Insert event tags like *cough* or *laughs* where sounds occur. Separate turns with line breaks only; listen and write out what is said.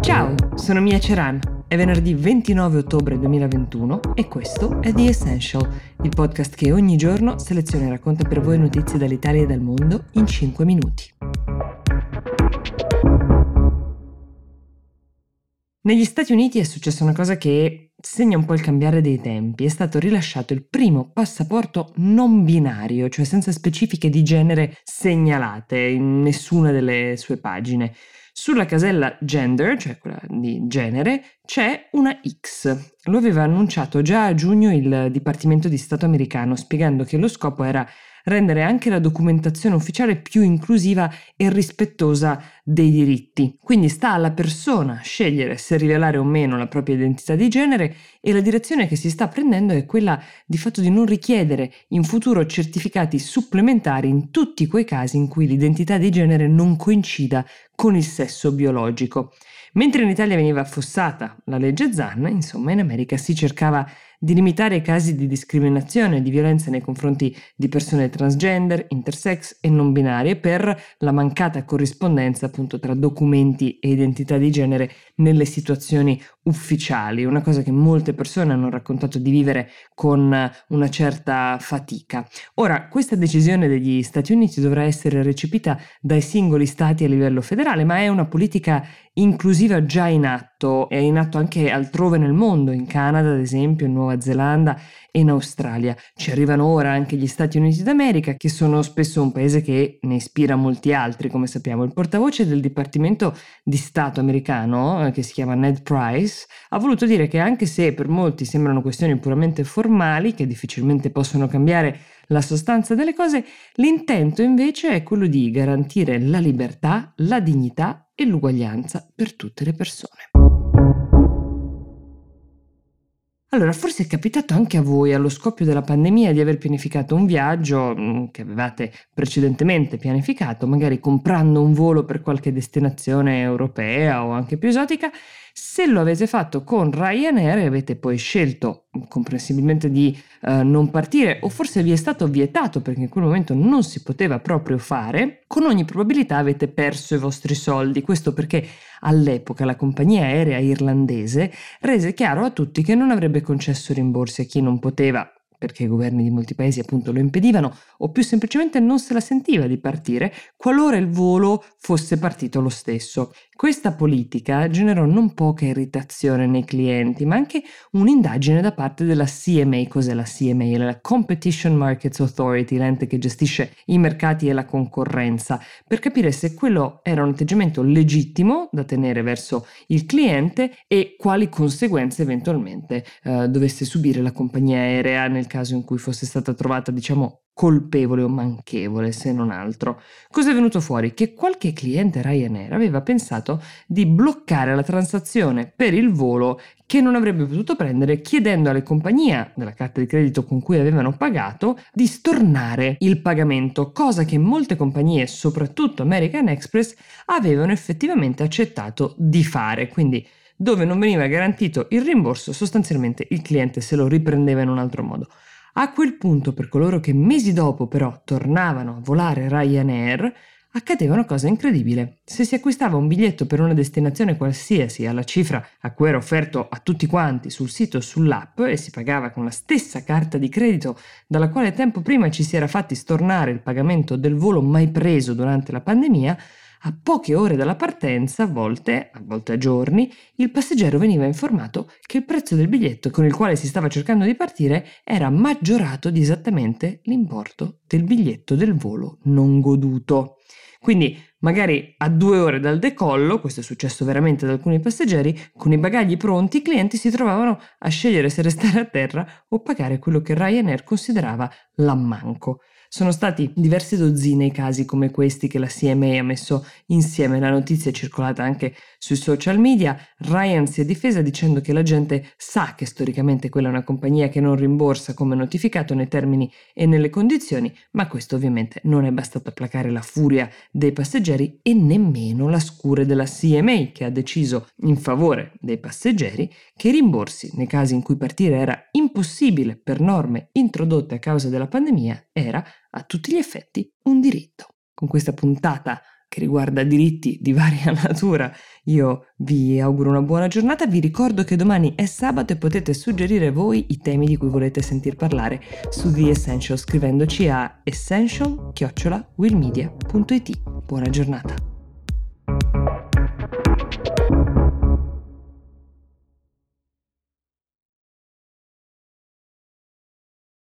Ciao, sono Mia Ceran. È venerdì 29 ottobre 2021 e questo è The Essential, il podcast che ogni giorno seleziona e racconta per voi notizie dall'Italia e dal mondo in 5 minuti. Negli Stati Uniti è successa una cosa che segna un po' il cambiare dei tempi. È stato rilasciato il primo passaporto non binario, cioè senza specifiche di genere segnalate in nessuna delle sue pagine. Sulla casella gender, cioè quella di genere, c'è una X. Lo aveva annunciato già a giugno il Dipartimento di Stato americano, spiegando che lo scopo era rendere anche la documentazione ufficiale più inclusiva e rispettosa dei diritti. Quindi sta alla persona scegliere se rivelare o meno la propria identità di genere e la direzione che si sta prendendo è quella di fatto di non richiedere in futuro certificati supplementari in tutti quei casi in cui l'identità di genere non coincida con il sesso biologico. Mentre in Italia veniva affossata la legge Zan, insomma in America si cercava di limitare i casi di discriminazione e di violenza nei confronti di persone transgender, intersex e non binarie per la mancata corrispondenza appunto tra documenti e identità di genere nelle situazioni ufficiali, una cosa che molte persone hanno raccontato di vivere con una certa fatica. Ora, questa decisione degli Stati Uniti dovrà essere recepita dai singoli stati a livello federale, ma è una politica inclusiva già in atto, è in atto anche altrove nel mondo, in Canada ad esempio, in Nuova Zelanda e in Australia. Ci arrivano ora anche gli Stati Uniti d'America, che sono spesso un paese che ne ispira molti altri, come sappiamo. Il portavoce del Dipartimento di Stato americano, eh, che si chiama Ned Price, ha voluto dire che anche se per molti sembrano questioni puramente formali, che difficilmente possono cambiare la sostanza delle cose, l'intento invece è quello di garantire la libertà, la dignità e l'uguaglianza per tutte le persone. Allora, forse è capitato anche a voi allo scoppio della pandemia di aver pianificato un viaggio mm, che avevate precedentemente pianificato, magari comprando un volo per qualche destinazione europea o anche più esotica. Se lo avete fatto con Ryanair e avete poi scelto comprensibilmente di uh, non partire o forse vi è stato vietato perché in quel momento non si poteva proprio fare, con ogni probabilità avete perso i vostri soldi. Questo perché all'epoca la compagnia aerea irlandese rese chiaro a tutti che non avrebbe concesso rimborsi a chi non poteva perché i governi di molti paesi appunto lo impedivano, o più semplicemente non se la sentiva di partire qualora il volo fosse partito lo stesso. Questa politica generò non poca irritazione nei clienti, ma anche un'indagine da parte della CMA. Cos'è la CMA? La Competition Markets Authority, l'ente che gestisce i mercati e la concorrenza, per capire se quello era un atteggiamento legittimo da tenere verso il cliente e quali conseguenze eventualmente eh, dovesse subire la compagnia aerea nel caso in cui fosse stata trovata, diciamo, colpevole o manchevole, se non altro. Cosa è venuto fuori? Che qualche cliente Ryanair aveva pensato di bloccare la transazione per il volo che non avrebbe potuto prendere chiedendo alle compagnie della carta di credito con cui avevano pagato di stornare il pagamento, cosa che molte compagnie, soprattutto American Express, avevano effettivamente accettato di fare. Quindi dove non veniva garantito il rimborso, sostanzialmente il cliente se lo riprendeva in un altro modo. A quel punto, per coloro che mesi dopo però tornavano a volare Ryanair, accadeva una cosa incredibile. Se si acquistava un biglietto per una destinazione qualsiasi alla cifra a cui era offerto a tutti quanti sul sito o sull'app e si pagava con la stessa carta di credito dalla quale tempo prima ci si era fatti stornare il pagamento del volo mai preso durante la pandemia, a poche ore dalla partenza, a volte, a volte a giorni, il passeggero veniva informato che il prezzo del biglietto con il quale si stava cercando di partire era maggiorato di esattamente l'importo del biglietto del volo non goduto. Quindi magari a due ore dal decollo, questo è successo veramente ad alcuni passeggeri, con i bagagli pronti i clienti si trovavano a scegliere se restare a terra o pagare quello che Ryanair considerava l'ammanco. Sono stati diverse dozzine i casi come questi che la CMA ha messo insieme. La notizia è circolata anche sui social media. Ryan si è difesa dicendo che la gente sa che storicamente quella è una compagnia che non rimborsa come notificato nei termini e nelle condizioni, ma questo ovviamente non è bastato a placare la furia dei passeggeri e nemmeno la scure della CMA che ha deciso in favore dei passeggeri che i rimborsi nei casi in cui partire era impossibile per norme introdotte a causa della pandemia era a tutti gli effetti un diritto. Con questa puntata che riguarda diritti di varia *laughs* natura. Io vi auguro una buona giornata, vi ricordo che domani è sabato e potete suggerire voi i temi di cui volete sentir parlare su The Essential scrivendoci a essential-willmedia.it. Buona giornata.